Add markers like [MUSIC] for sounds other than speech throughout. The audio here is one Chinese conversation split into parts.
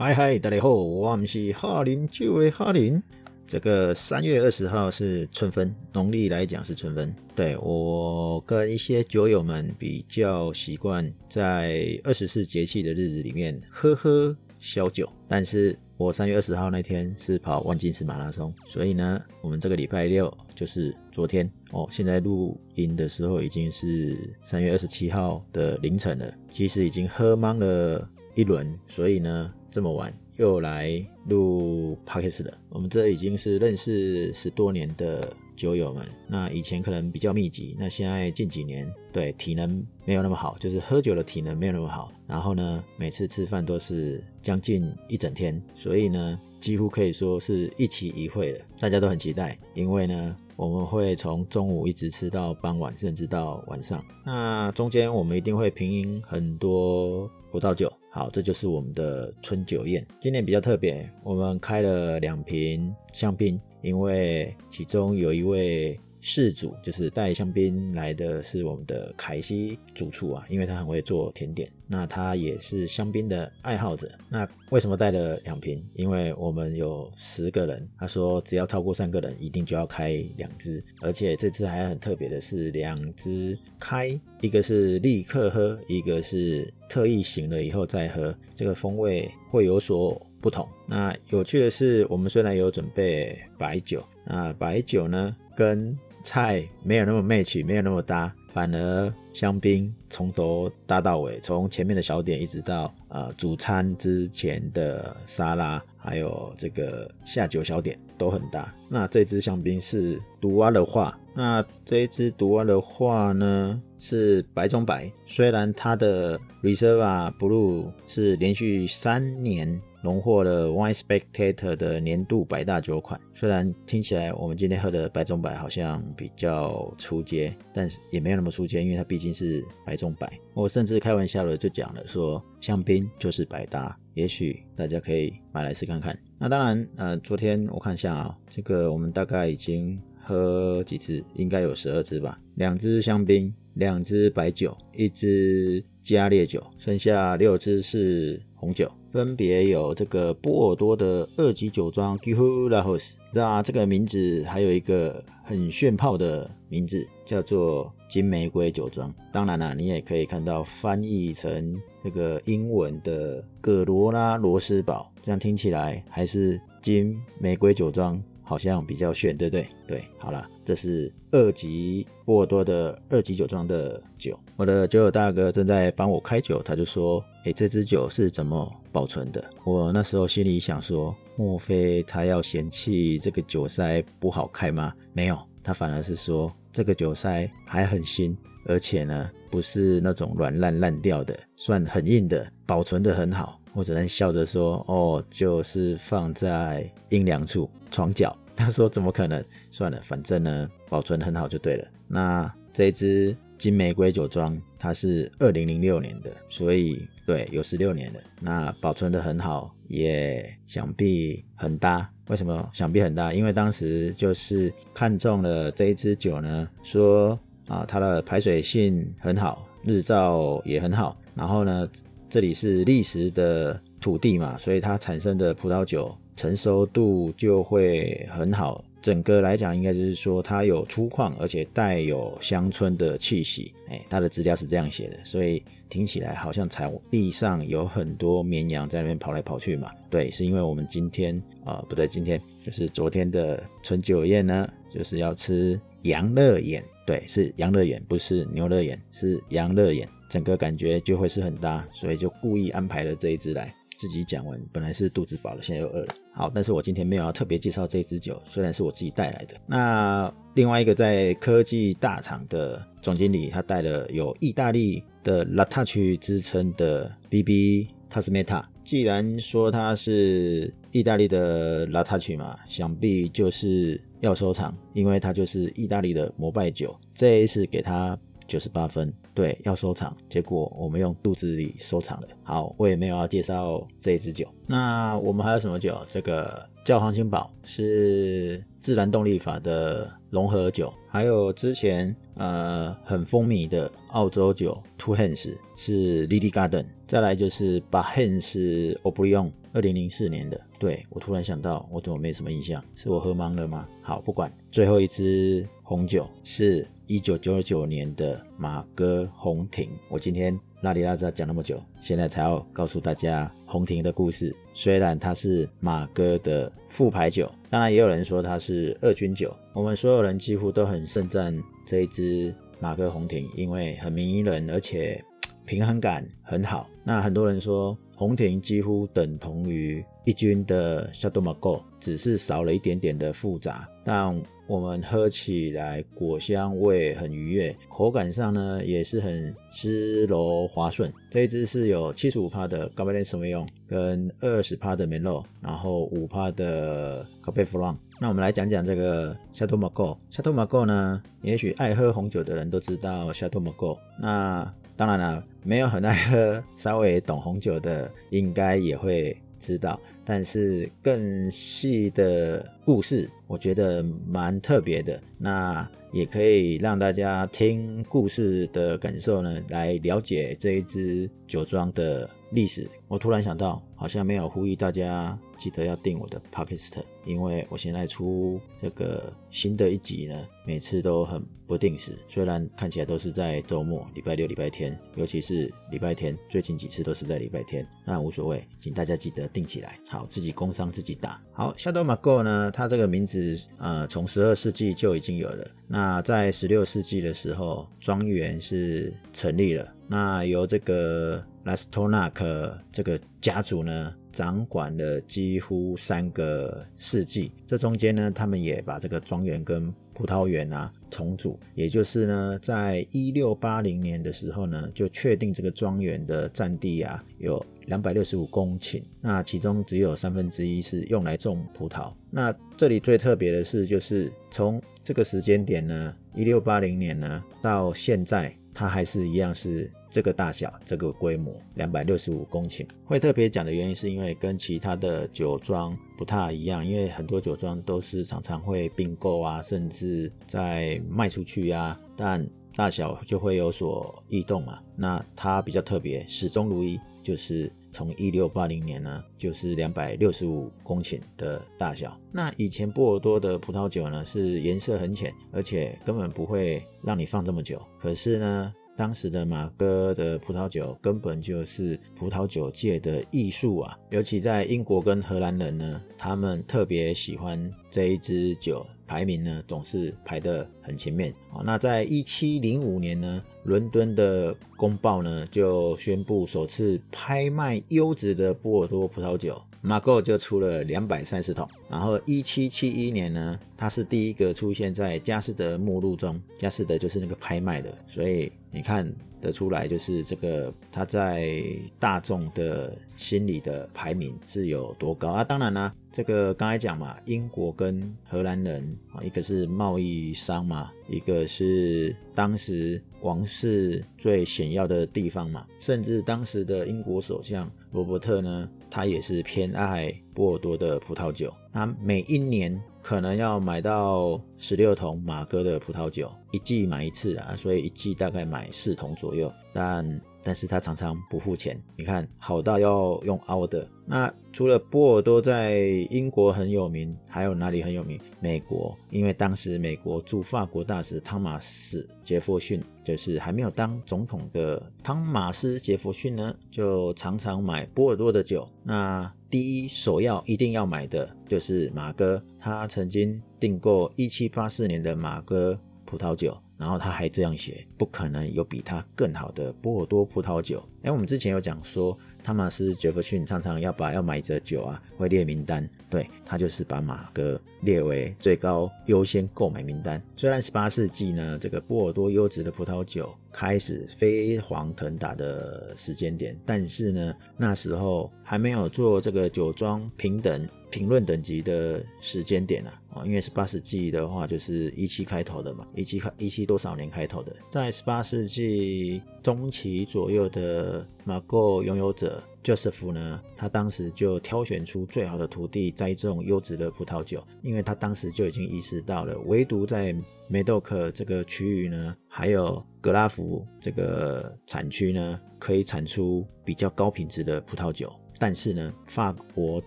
嗨嗨，大家好，我们是哈林就的哈林。这个三月二十号是春分，农历来讲是春分。对我跟一些酒友们比较习惯在二十四节气的日子里面喝喝小酒，但是我三月二十号那天是跑万金石马拉松，所以呢，我们这个礼拜六就是昨天哦，现在录音的时候已经是三月二十七号的凌晨了，其实已经喝懵了一轮，所以呢，这么晚。又来录 podcast 了。我们这已经是认识十多年的酒友们。那以前可能比较密集，那现在近几年对体能没有那么好，就是喝酒的体能没有那么好。然后呢，每次吃饭都是将近一整天，所以呢，几乎可以说是一期一会了。大家都很期待，因为呢，我们会从中午一直吃到傍晚，甚至到晚上。那中间我们一定会品饮很多葡萄酒。好，这就是我们的春酒宴。今年比较特别，我们开了两瓶香槟，因为其中有一位。事主就是带香槟来的是我们的凯西主厨啊，因为他很会做甜点，那他也是香槟的爱好者。那为什么带了两瓶？因为我们有十个人，他说只要超过三个人，一定就要开两支，而且这次还很特别的是两支开，一个是立刻喝，一个是特意醒了以后再喝，这个风味会有所不同。那有趣的是，我们虽然有准备白酒，那白酒呢跟菜没有那么 match，没有那么搭，反而香槟从头搭到尾，从前面的小点一直到呃主餐之前的沙拉，还有这个下酒小点都很搭。那这支香槟是独蛙的话，那这一支独蛙的话呢是白中白，虽然它的 Reserva Blue 是连续三年。荣获了 Wine Spectator 的年度百大酒款。虽然听起来我们今天喝的白中白好像比较出街，但是也没有那么出街，因为它毕竟是白中白。我甚至开玩笑的就讲了说，香槟就是百搭，也许大家可以买来试看看。那当然，呃，昨天我看一下啊，这个我们大概已经喝几支，应该有十二支吧。两支香槟，两支白酒，一支加烈酒，剩下六支是红酒。分别有这个波尔多的二级酒庄 g i h l a h o s 知道这个名字还有一个很炫炮的名字，叫做金玫瑰酒庄。当然了，你也可以看到翻译成这个英文的葛罗拉罗斯堡，这样听起来还是金玫瑰酒庄。好像比较炫，对不对？对，好了，这是二级波尔多的二级酒庄的酒。我的酒友大哥正在帮我开酒，他就说：“这支酒是怎么保存的？”我那时候心里想说：“莫非他要嫌弃这个酒塞不好开吗？”没有，他反而是说这个酒塞还很新，而且呢不是那种软烂烂掉的，算很硬的，保存的很好。我只能笑着说：“哦，就是放在阴凉处，床角。”他说：“怎么可能？算了，反正呢，保存很好就对了。”那这支金玫瑰酒庄，它是二零零六年的，所以对，有十六年了。那保存的很好，也想必很搭。为什么想必很搭？因为当时就是看中了这一支酒呢，说啊，它的排水性很好，日照也很好，然后呢。这里是砾石的土地嘛，所以它产生的葡萄酒成熟度就会很好。整个来讲，应该就是说它有粗犷，而且带有乡村的气息。哎，它的资料是这样写的，所以听起来好像草地上有很多绵羊在那边跑来跑去嘛。对，是因为我们今天啊，不对，今天就是昨天的春酒宴呢，就是要吃羊乐眼。对，是羊乐眼，不是牛乐眼，是羊乐眼。整个感觉就会是很搭，所以就故意安排了这一只来。自己讲完，本来是肚子饱了，现在又饿了。好，但是我今天没有要特别介绍这支酒，虽然是我自己带来的。那另外一个在科技大厂的总经理，他带了有意大利的 La Touch 之称的 BB Tasmeta。既然说它是意大利的 La Touch 嘛，想必就是要收藏，因为它就是意大利的膜拜酒。这一次给他。九十八分，对，要收藏，结果我们用肚子里收藏了。好，我也没有要介绍这一支酒。那我们还有什么酒？这个教皇新堡是。自然动力法的融合酒，还有之前呃很风靡的澳洲酒 Two Hands 是 Lily Garden，再来就是 b a h e n 是 o b r i o n 二零零四年的。对我突然想到，我怎么没什么印象？是我喝懵了吗？好，不管，最后一支红酒是一九九九年的马哥红亭。我今天。拉里拉扎讲那么久，现在才要告诉大家红亭的故事。虽然它是马哥的副牌酒，当然也有人说它是二军酒。我们所有人几乎都很盛赞这一支马哥红亭，因为很迷人，而且平衡感很好。那很多人说红亭几乎等同于一军的夏多马哥，只是少了一点点的复杂，但。我们喝起来果香味很愉悦，口感上呢也是很丝柔滑顺。这一支是有七十五帕的高贝雷什么用，跟二十帕的梅洛，然后五帕的咖啡弗朗。那我们来讲讲这个夏托马戈。夏托马戈呢，也许爱喝红酒的人都知道夏托马戈。那当然了，没有很爱喝，稍微懂红酒的应该也会知道。但是更细的故事。我觉得蛮特别的，那也可以让大家听故事的感受呢，来了解这一支酒庄的历史。我突然想到，好像没有呼吁大家记得要订我的 podcast，因为我现在出这个新的一集呢，每次都很不定时。虽然看起来都是在周末，礼拜六、礼拜天，尤其是礼拜天，最近几次都是在礼拜天，那无所谓，请大家记得定起来，好，自己工商自己打。好，夏多马戈呢，它这个名字呃，从十二世纪就已经有了。那在十六世纪的时候，庄园是成立了。那由这个拉斯托纳克这个家族呢，掌管了几乎三个世纪。这中间呢，他们也把这个庄园跟葡萄园啊重组。也就是呢，在一六八零年的时候呢，就确定这个庄园的占地啊有两百六十五公顷。那其中只有三分之一是用来种葡萄。那这里最特别的是，就是从这个时间点呢，一六八零年呢到现在，它还是一样是。这个大小，这个规模，两百六十五公顷。会特别讲的原因，是因为跟其他的酒庄不太一样，因为很多酒庄都是常常会并购啊，甚至在卖出去啊，但大小就会有所异动嘛。那它比较特别，始终如一，就是从一六八零年呢，就是两百六十五公顷的大小。那以前波尔多的葡萄酒呢，是颜色很浅，而且根本不会让你放这么久。可是呢，当时的马哥的葡萄酒根本就是葡萄酒界的艺术啊！尤其在英国跟荷兰人呢，他们特别喜欢这一支酒，排名呢总是排得很前面。好，那在一七零五年呢，伦敦的公报呢就宣布首次拍卖优质的波尔多葡萄酒。马哥就出了两百三十桶，然后一七七一年呢，它是第一个出现在佳士得目录中，佳士得就是那个拍卖的，所以你看得出来，就是这个它在大众的心里的排名是有多高啊？当然啦，这个刚才讲嘛，英国跟荷兰人啊，一个是贸易商嘛，一个是当时王室最显要的地方嘛，甚至当时的英国首相罗伯特呢。他也是偏爱波尔多的葡萄酒，他每一年可能要买到十六桶马哥的葡萄酒，一季买一次啊，所以一季大概买四桶左右，但。但是他常常不付钱，你看好到要用凹的。那除了波尔多在英国很有名，还有哪里很有名？美国，因为当时美国驻法国大使汤马斯·杰弗逊，就是还没有当总统的汤马斯·杰弗逊呢，就常常买波尔多的酒。那第一首要一定要买的就是马哥，他曾经订购一七八四年的马哥葡萄酒。然后他还这样写，不可能有比他更好的波尔多葡萄酒。哎，我们之前有讲说，汤马斯·杰弗逊常常要把要买的酒啊，会列名单。对他就是把马哥列为最高优先购买名单。虽然十八世纪呢，这个波尔多优质的葡萄酒开始飞黄腾达的时间点，但是呢，那时候还没有做这个酒庄平等。评论等级的时间点啊，啊，因为十八世纪的话就是一七开头的嘛，一七开一七多少年开头的，在十八世纪中期左右的马购拥有者 Joseph 呢，他当时就挑选出最好的土地栽种优质的葡萄酒，因为他当时就已经意识到了，唯独在梅豆克这个区域呢，还有格拉夫这个产区呢，可以产出比较高品质的葡萄酒。但是呢，法国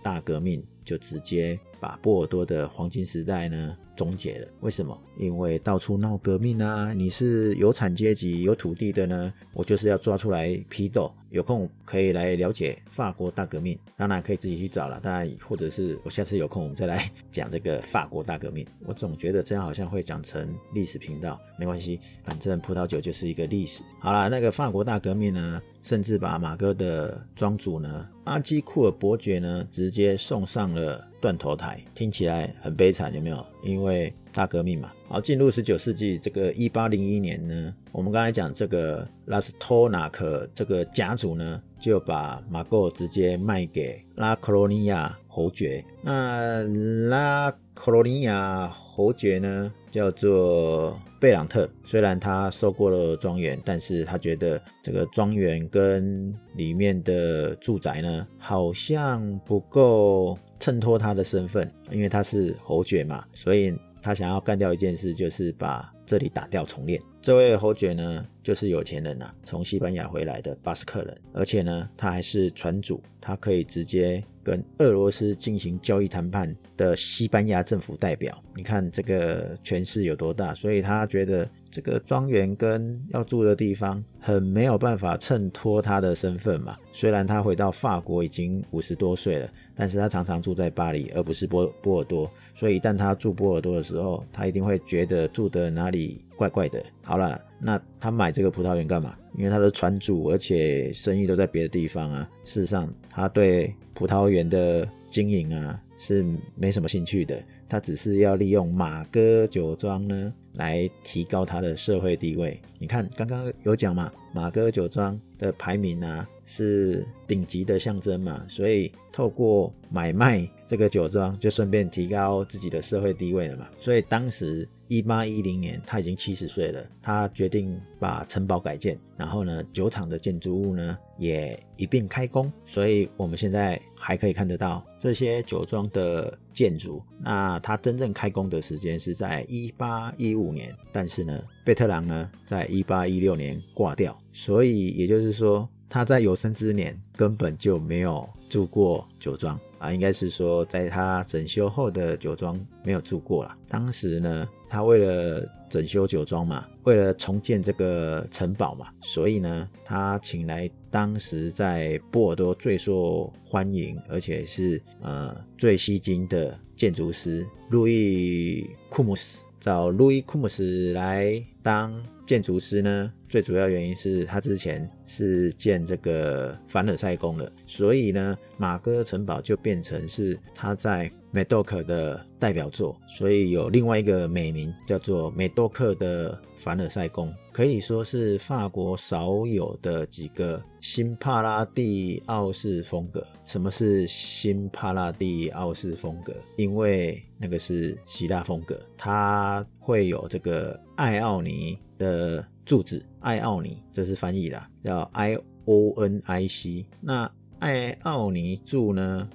大革命就直接把波尔多的黄金时代呢终结了。为什么？因为到处闹革命啊！你是有产阶级、有土地的呢，我就是要抓出来批斗。有空可以来了解法国大革命，当然可以自己去找了。当然，或者是我下次有空我们再来 [LAUGHS] 讲这个法国大革命。我总觉得这样好像会讲成历史频道，没关系，反正葡萄酒就是一个历史。好了，那个法国大革命呢，甚至把马哥的庄主呢阿基库尔伯爵呢直接送上了断头台，听起来很悲惨，有没有？因为大革命嘛。好，进入十九世纪这个一八零一年呢，我们刚才讲这个拉斯托纳克这个家族呢，就把马哥直接卖给拉克罗尼亚侯爵。那拉克罗尼亚侯爵呢，叫做贝朗特。虽然他受过了庄园，但是他觉得这个庄园跟里面的住宅呢，好像不够衬托他的身份，因为他是侯爵嘛，所以。他想要干掉一件事，就是把这里打掉重练。这位侯爵呢，就是有钱人呐，从西班牙回来的巴斯克人，而且呢，他还是船主，他可以直接跟俄罗斯进行交易谈判的西班牙政府代表。你看这个权势有多大，所以他觉得这个庄园跟要住的地方很没有办法衬托他的身份嘛。虽然他回到法国已经五十多岁了，但是他常常住在巴黎，而不是波波尔多。所以，一旦他住波尔多的时候，他一定会觉得住的哪里怪怪的。好了，那他买这个葡萄园干嘛？因为他的船主，而且生意都在别的地方啊。事实上，他对葡萄园的经营啊是没什么兴趣的。他只是要利用马哥酒庄呢来提高他的社会地位。你看，刚刚有讲嘛，马哥酒庄的排名啊是顶级的象征嘛，所以透过买卖。这个酒庄就顺便提高自己的社会地位了嘛，所以当时一八一零年他已经七十岁了，他决定把城堡改建，然后呢，酒厂的建筑物呢也一并开工，所以我们现在还可以看得到这些酒庄的建筑。那它真正开工的时间是在一八一五年，但是呢，贝特朗呢在一八一六年挂掉，所以也就是说他在有生之年根本就没有住过酒庄。啊，应该是说，在他整修后的酒庄没有住过了。当时呢，他为了整修酒庄嘛，为了重建这个城堡嘛，所以呢，他请来当时在波尔多最受欢迎，而且是呃最吸睛的建筑师路易库姆斯，找路易库姆斯来当。建筑师呢，最主要原因是他之前是建这个凡尔赛宫的，所以呢，马哥城堡就变成是他在梅多克的代表作，所以有另外一个美名叫做梅多克的凡尔赛宫，可以说是法国少有的几个新帕拉蒂奥式风格。什么是新帕拉蒂奥式风格？因为那个是希腊风格，它会有这个爱奥尼。的柱子，爱奥尼，这是翻译的，叫 I O N I C。那爱奥尼柱呢？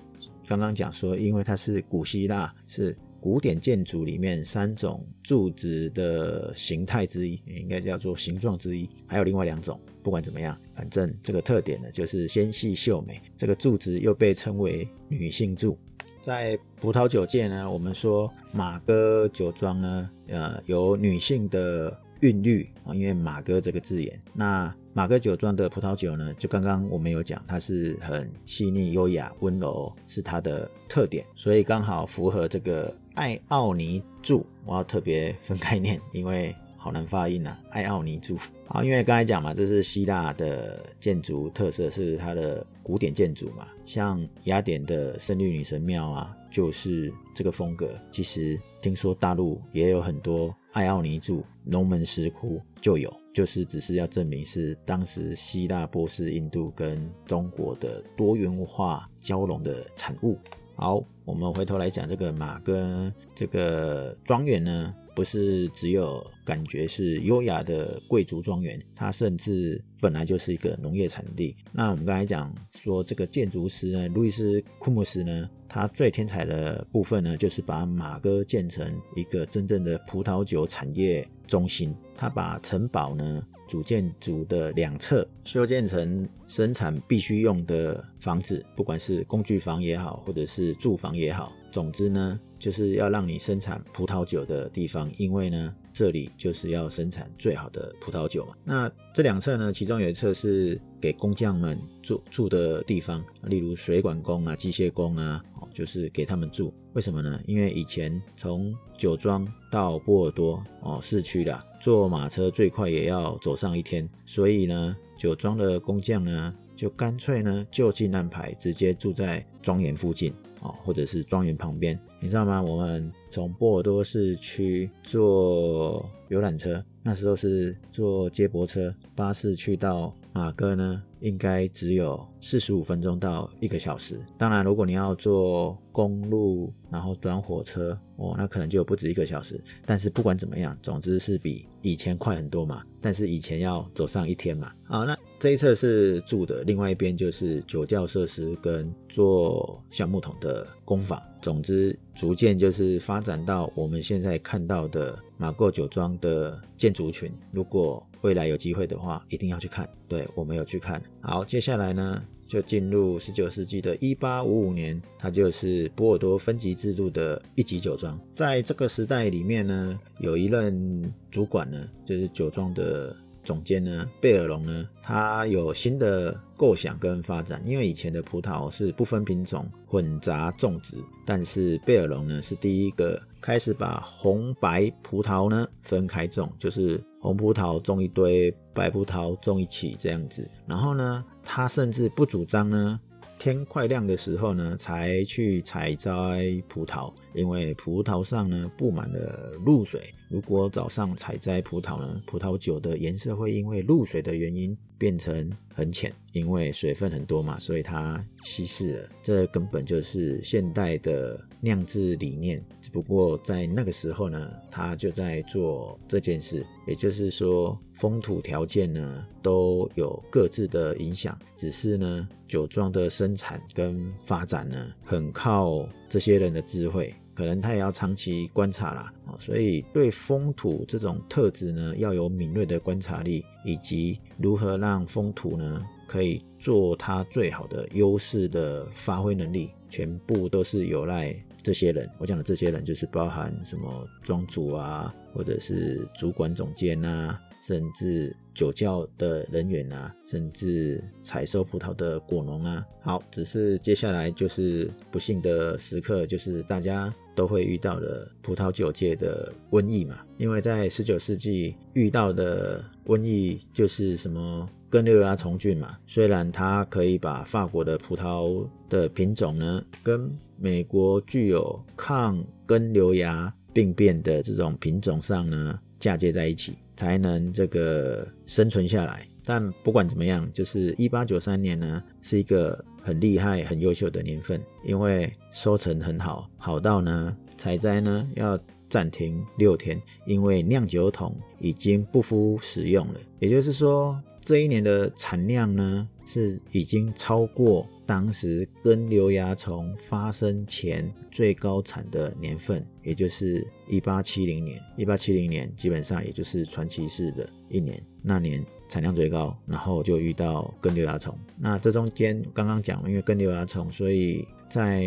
刚刚讲说，因为它是古希腊，是古典建筑里面三种柱子的形态之一，应该叫做形状之一。还有另外两种，不管怎么样，反正这个特点呢，就是纤细秀美。这个柱子又被称为女性柱。在葡萄酒界呢，我们说马哥酒庄呢，呃，有女性的。韵律啊，因为马哥这个字眼，那马哥酒庄的葡萄酒呢，就刚刚我们有讲，它是很细腻、优雅、温柔，是它的特点，所以刚好符合这个爱奥尼柱。我要特别分开念，因为好难发音啊，爱奥尼柱。好，因为刚才讲嘛，这是希腊的建筑特色，是它的古典建筑嘛，像雅典的圣女女神庙啊，就是这个风格。其实听说大陆也有很多。爱奥尼柱、龙门石窟就有，就是只是要证明是当时希腊、波斯、印度跟中国的多元化交融的产物。好，我们回头来讲这个马跟这个庄园呢，不是只有感觉是优雅的贵族庄园，它甚至本来就是一个农业产地。那我们刚才讲说，这个建筑师呢，路易斯库姆斯呢，他最天才的部分呢，就是把马哥建成一个真正的葡萄酒产业中心。他把城堡呢。主建筑的两侧修建成生产必须用的房子，不管是工具房也好，或者是住房也好，总之呢，就是要让你生产葡萄酒的地方，因为呢，这里就是要生产最好的葡萄酒嘛。那这两侧呢，其中有一侧是给工匠们住住的地方，例如水管工啊、机械工啊，就是给他们住。为什么呢？因为以前从酒庄到波尔多哦，市区的。坐马车最快也要走上一天，所以呢，酒庄的工匠呢，就干脆呢就近安排，直接住在庄园附近哦，或者是庄园旁边。你知道吗？我们从波尔多市区坐游览车，那时候是坐接驳车巴士去到马哥呢，应该只有四十五分钟到一个小时。当然，如果你要坐公路，然后转火车，哦，那可能就不止一个小时。但是不管怎么样，总之是比以前快很多嘛。但是以前要走上一天嘛。好，那这一侧是住的，另外一边就是酒窖设施跟做橡木桶的工坊。总之。逐渐就是发展到我们现在看到的马购酒庄的建筑群。如果未来有机会的话，一定要去看。对我没有去看。好，接下来呢，就进入十九世纪的一八五五年，它就是波尔多分级制度的一级酒庄。在这个时代里面呢，有一任主管呢，就是酒庄的。总监呢，贝尔龙呢，他有新的构想跟发展。因为以前的葡萄是不分品种混杂种植，但是贝尔龙呢是第一个开始把红白葡萄呢分开种，就是红葡萄种一堆，白葡萄种一起这样子。然后呢，他甚至不主张呢。天快亮的时候呢，才去采摘葡萄，因为葡萄上呢布满了露水。如果早上采摘葡萄呢，葡萄酒的颜色会因为露水的原因变成很浅，因为水分很多嘛，所以它稀释了。这根本就是现代的酿制理念。只不过在那个时候呢，他就在做这件事，也就是说，风土条件呢都有各自的影响，只是呢，酒庄的生产跟发展呢，很靠这些人的智慧，可能他也要长期观察啦，所以对风土这种特质呢，要有敏锐的观察力，以及如何让风土呢，可以做它最好的优势的发挥能力，全部都是有赖。这些人，我讲的这些人就是包含什么庄主啊，或者是主管总监呐，甚至酒窖的人员啊，甚至采收葡萄的果农啊。好，只是接下来就是不幸的时刻，就是大家都会遇到的葡萄酒界的瘟疫嘛。因为在十九世纪遇到的瘟疫就是什么？根瘤蚜虫菌嘛，虽然它可以把法国的葡萄的品种呢，跟美国具有抗根瘤蚜病变的这种品种上呢嫁接在一起，才能这个生存下来。但不管怎么样，就是一八九三年呢，是一个很厉害、很优秀的年份，因为收成很好，好到呢采摘呢要暂停六天，因为酿酒桶已经不敷使用了。也就是说。这一年的产量呢，是已经超过当时根瘤蚜虫发生前最高产的年份，也就是一八七零年。一八七零年基本上也就是传奇式的一年，那年产量最高，然后就遇到根瘤蚜虫。那这中间刚刚讲，因为根瘤蚜虫，所以。在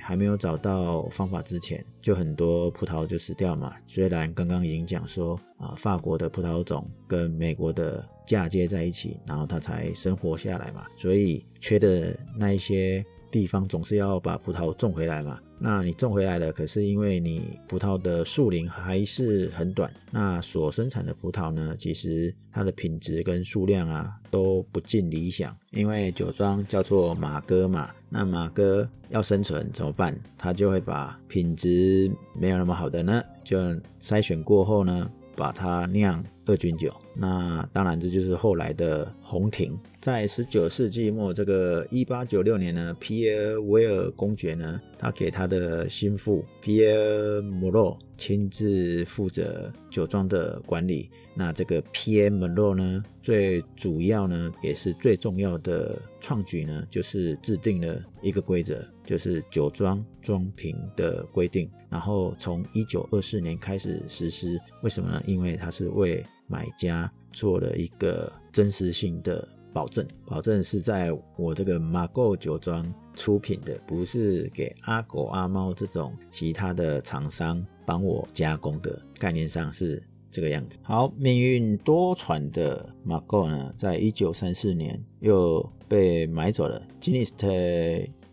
还没有找到方法之前，就很多葡萄就死掉嘛。虽然刚刚已经讲说啊，法国的葡萄种跟美国的嫁接在一起，然后它才生活下来嘛。所以缺的那一些地方，总是要把葡萄种回来嘛。那你种回来了，可是因为你葡萄的树龄还是很短，那所生产的葡萄呢，其实它的品质跟数量啊都不尽理想。因为酒庄叫做马哥嘛，那马哥要生存怎么办？他就会把品质没有那么好的呢，就筛选过后呢，把它酿二军酒。那当然，这就是后来的红亭。在十九世纪末，这个一八九六年呢，皮埃尔维尔公爵呢，他给他的心腹皮埃尔莫洛亲自负责酒庄的管理。那这个皮埃尔莫洛呢，最主要呢，也是最重要的创举呢，就是制定了一个规则，就是酒庄装瓶的规定。然后从一九二四年开始实施。为什么呢？因为它是为买家做了一个真实性的保证，保证是在我这个马购酒庄出品的，不是给阿狗阿猫这种其他的厂商帮我加工的。概念上是这个样子。好，命运多舛的马购呢，在一九三四年又被买走了。吉尼斯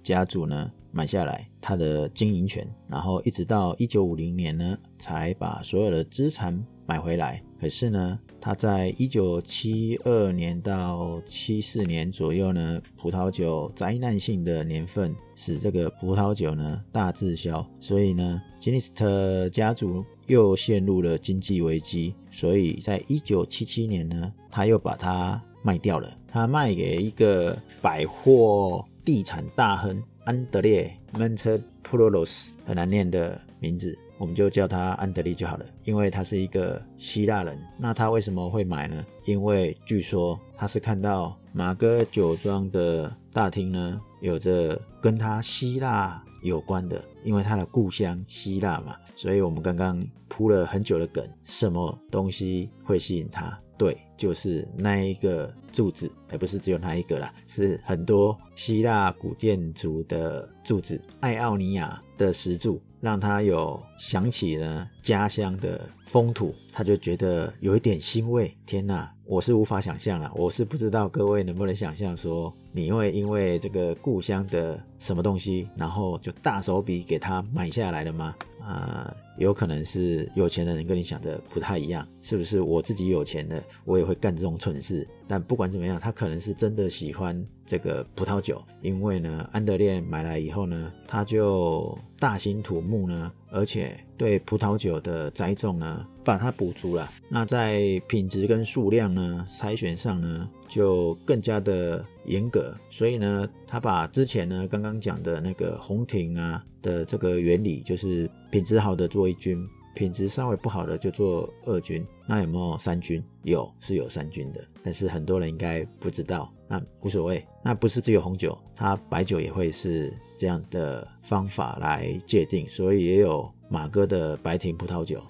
家族呢？买下来他的经营权，然后一直到一九五零年呢，才把所有的资产买回来。可是呢，他在一九七二年到七四年左右呢，葡萄酒灾难性的年份使这个葡萄酒呢大滞销，所以呢，吉尼斯特家族又陷入了经济危机。所以在一九七七年呢，他又把它卖掉了，他卖给一个百货地产大亨。安德烈·门车普罗罗斯很难念的名字，我们就叫他安德烈就好了，因为他是一个希腊人。那他为什么会买呢？因为据说他是看到马哥酒庄的大厅呢，有着跟他希腊有关的，因为他的故乡希腊嘛。所以我们刚刚铺了很久的梗，什么东西会吸引他？对，就是那一个柱子，而不是只有那一个啦，是很多希腊古建筑的柱子，爱奥尼亚的石柱，让他有想起了家乡的风土，他就觉得有一点欣慰。天哪，我是无法想象了，我是不知道各位能不能想象，说你会因为这个故乡的什么东西，然后就大手笔给他买下来了吗？啊？有可能是有钱的人跟你想的不太一样，是不是？我自己有钱的，我也会干这种蠢事。但不管怎么样，他可能是真的喜欢这个葡萄酒，因为呢，安德烈买来以后呢，他就大兴土木呢，而且对葡萄酒的栽种呢，把它补足了。那在品质跟数量呢，筛选上呢，就更加的严格。所以呢，他把之前呢刚刚讲的那个红亭啊的这个原理，就是品质好的做一军。品质稍微不好的就做二军，那有没有三军？有，是有三军的，但是很多人应该不知道，那无所谓。那不是只有红酒，它白酒也会是这样的方法来界定，所以也有马哥的白亭葡萄酒，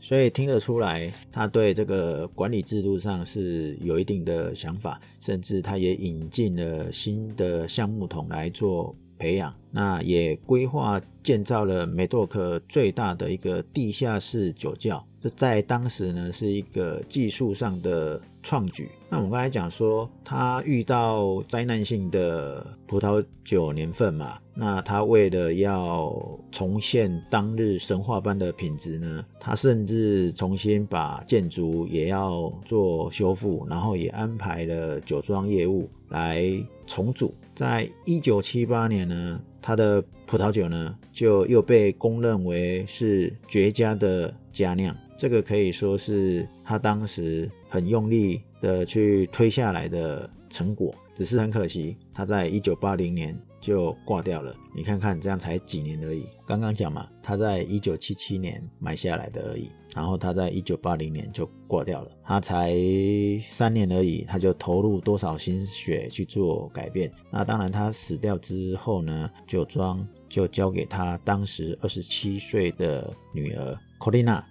所以听得出来，他对这个管理制度上是有一定的想法，甚至他也引进了新的橡木桶来做。培养，那也规划建造了梅多克最大的一个地下室酒窖，这在当时呢是一个技术上的创举。那我们刚才讲说，他遇到灾难性的葡萄酒年份嘛，那他为了要重现当日神话般的品质呢，他甚至重新把建筑也要做修复，然后也安排了酒庄业务来重组。在一九七八年呢，他的葡萄酒呢就又被公认为是绝佳的佳酿，这个可以说是他当时很用力的去推下来的成果。只是很可惜，他在一九八零年就挂掉了。你看看，这样才几年而已。刚刚讲嘛，他在一九七七年买下来的而已。然后他在一九八零年就挂掉了，他才三年而已，他就投入多少心血去做改变？那当然，他死掉之后呢，酒庄就交给他当时二十七岁的女儿 Colina。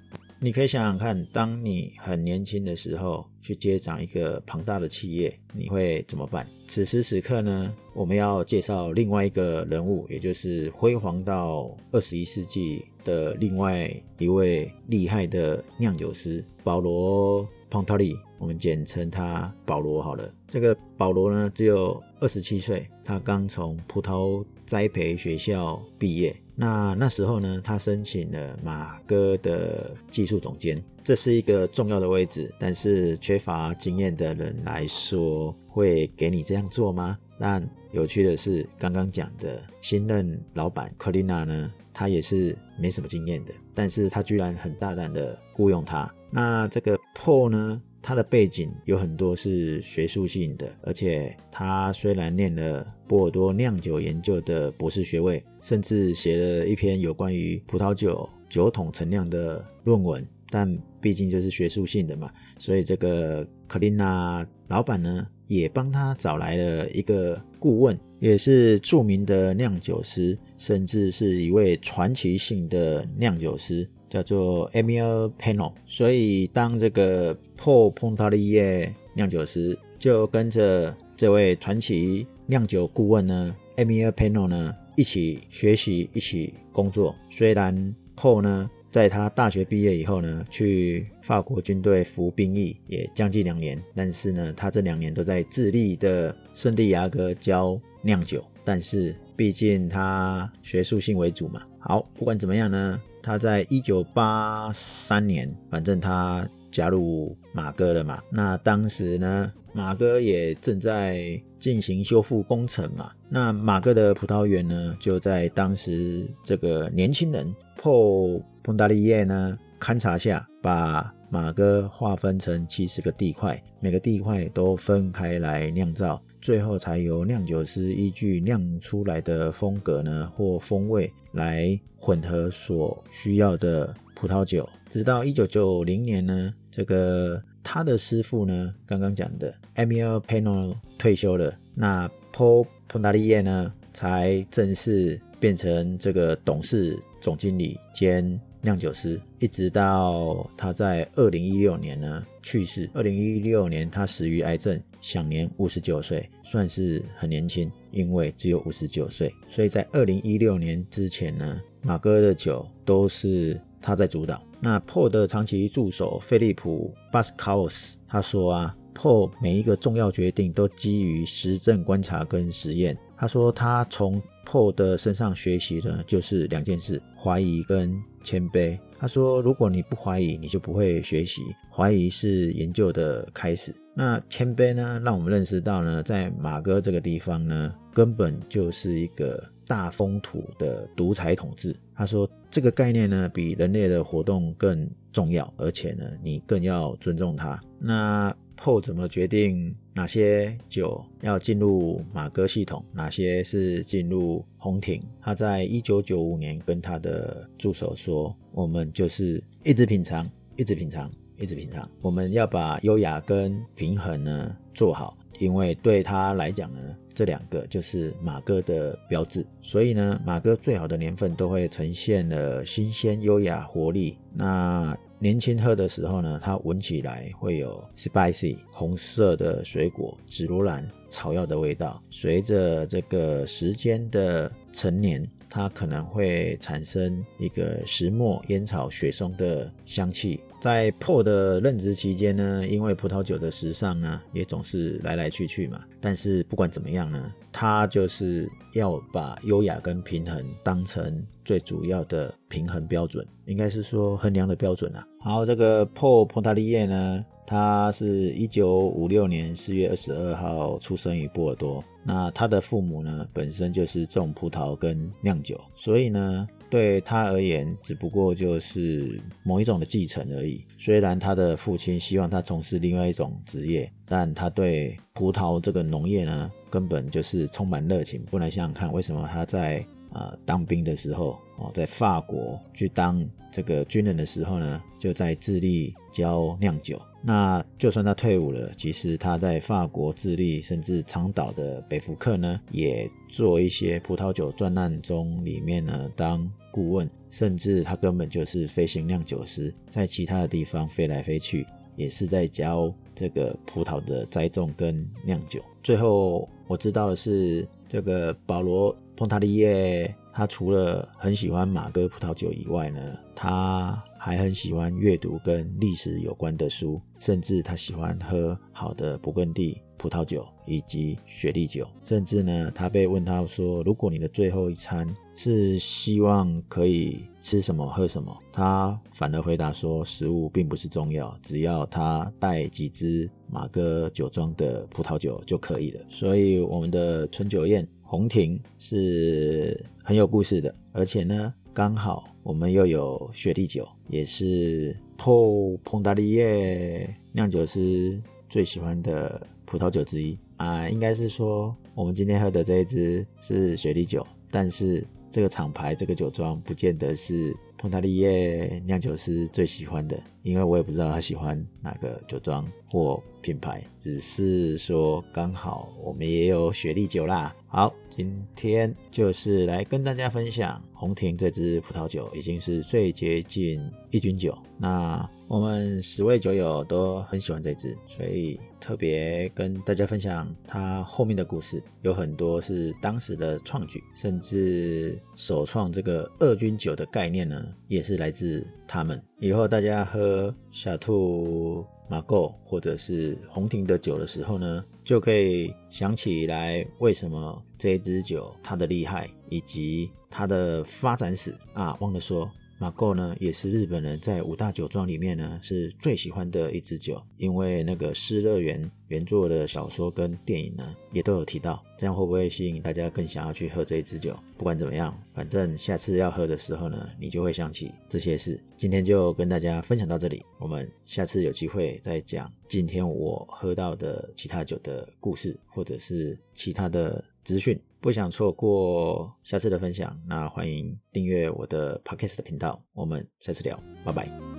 你可以想想看，当你很年轻的时候去接掌一个庞大的企业，你会怎么办？此时此刻呢，我们要介绍另外一个人物，也就是辉煌到二十一世纪的另外一位厉害的酿酒师保罗·庞塔利，我们简称他保罗好了。这个保罗呢，只有二十七岁，他刚从葡萄栽培学校毕业。那那时候呢，他申请了马哥的技术总监，这是一个重要的位置。但是缺乏经验的人来说，会给你这样做吗？但有趣的是，刚刚讲的新任老板克丽娜呢，她也是没什么经验的，但是她居然很大胆的雇佣他。那这个 Paul 呢，他的背景有很多是学术性的，而且他虽然念了波尔多酿酒研究的博士学位，甚至写了一篇有关于葡萄酒酒桶陈酿的论文，但毕竟就是学术性的嘛，所以这个克琳娜老板呢，也帮他找来了一个顾问，也是著名的酿酒师，甚至是一位传奇性的酿酒师。叫做 Emil Peno，所以当这个 Paul Pontalier 酿酒师就跟着这位传奇酿酒顾问呢，Emil Peno 呢一起学习，一起工作。虽然 Paul 呢在他大学毕业以后呢，去法国军队服兵役也将近两年，但是呢，他这两年都在智利的圣地亚哥教酿酒。但是毕竟他学术性为主嘛。好，不管怎么样呢。他在一九八三年，反正他加入马哥了嘛。那当时呢，马哥也正在进行修复工程嘛。那马哥的葡萄园呢，就在当时这个年轻人破彭达利叶呢勘察下，把马哥划分成七十个地块，每个地块都分开来酿造。最后才由酿酒师依据酿出来的风格呢或风味来混合所需要的葡萄酒，直到一九九零年呢，这个他的师傅呢刚刚讲的 Emil Peno 退休了，那 Paul p o n d a l i e 呢才正式变成这个董事总经理兼。酿酒师，一直到他在二零一六年呢去世。二零一六年他死于癌症，享年五十九岁，算是很年轻，因为只有五十九岁。所以在二零一六年之前呢，马哥的酒都是他在主导。那 p 的长期助手菲利普巴斯卡 s 斯他说啊 p 每一个重要决定都基于实证观察跟实验。他说他从 Paul 的身上学习的就是两件事：怀疑跟。谦卑，他说：“如果你不怀疑，你就不会学习。怀疑是研究的开始。那谦卑呢？让我们认识到呢，在马哥这个地方呢，根本就是一个大风土的独裁统治。他说，这个概念呢，比人类的活动更重要，而且呢，你更要尊重他。那。”后怎么决定哪些酒要进入马哥系统，哪些是进入红亭？他在一九九五年跟他的助手说：“我们就是一直品尝，一直品尝，一直品尝。我们要把优雅跟平衡呢做好，因为对他来讲呢，这两个就是马哥的标志。所以呢，马哥最好的年份都会呈现了新鲜、优雅、活力。那。”年轻喝的时候呢，它闻起来会有 spicy 红色的水果、紫罗兰、草药的味道。随着这个时间的陈年，它可能会产生一个石墨、烟草、雪松的香气。在破的任职期间呢，因为葡萄酒的时尚呢，也总是来来去去嘛。但是不管怎么样呢，他就是要把优雅跟平衡当成最主要的平衡标准，应该是说衡量的标准啊。好，这个 Paul p o n t a l i e 呢，他是一九五六年四月二十二号出生于波尔多。那他的父母呢，本身就是种葡萄跟酿酒，所以呢。对他而言，只不过就是某一种的继承而已。虽然他的父亲希望他从事另外一种职业，但他对葡萄这个农业呢，根本就是充满热情。不能想想看，为什么他在呃当兵的时候，哦，在法国去当这个军人的时候呢，就在智利教酿酒。那就算他退伍了，其实他在法国、智利甚至长岛的北福克呢，也做一些葡萄酒专案中里面呢当顾问，甚至他根本就是飞行酿酒师，在其他的地方飞来飞去，也是在教这个葡萄的栽种跟酿酒。最后我知道的是，这个保罗·蓬塔利耶，他除了很喜欢马哥葡萄酒以外呢，他。还很喜欢阅读跟历史有关的书，甚至他喜欢喝好的勃艮第葡萄酒以及雪莉酒。甚至呢，他被问他说：“如果你的最后一餐是希望可以吃什么喝什么？”他反而回答说：“食物并不是重要，只要他带几支马哥酒庄的葡萄酒就可以了。”所以，我们的春酒宴红亭是很有故事的，而且呢。刚好我们又有雪莉酒，也是透彭达利耶酿酒师最喜欢的葡萄酒之一啊，应该是说我们今天喝的这一支是雪莉酒，但是这个厂牌这个酒庄不见得是。彭达利耶酿酒师最喜欢的，因为我也不知道他喜欢哪个酒庄或品牌，只是说刚好我们也有雪莉酒啦。好，今天就是来跟大家分享红亭这支葡萄酒，已经是最接近一军酒。那我们十位酒友都很喜欢这支，所以特别跟大家分享它后面的故事，有很多是当时的创举，甚至首创这个二军酒的概念呢。也是来自他们。以后大家喝小兔马购或者是红亭的酒的时候呢，就可以想起来为什么这支酒它的厉害，以及它的发展史啊。忘了说。马购呢，也是日本人在五大酒庄里面呢是最喜欢的一支酒，因为那个《失乐园》原作的小说跟电影呢也都有提到，这样会不会吸引大家更想要去喝这一支酒？不管怎么样，反正下次要喝的时候呢，你就会想起这些事。今天就跟大家分享到这里，我们下次有机会再讲今天我喝到的其他酒的故事，或者是其他的资讯。不想错过下次的分享，那欢迎订阅我的 podcast 的频道。我们下次聊，拜拜。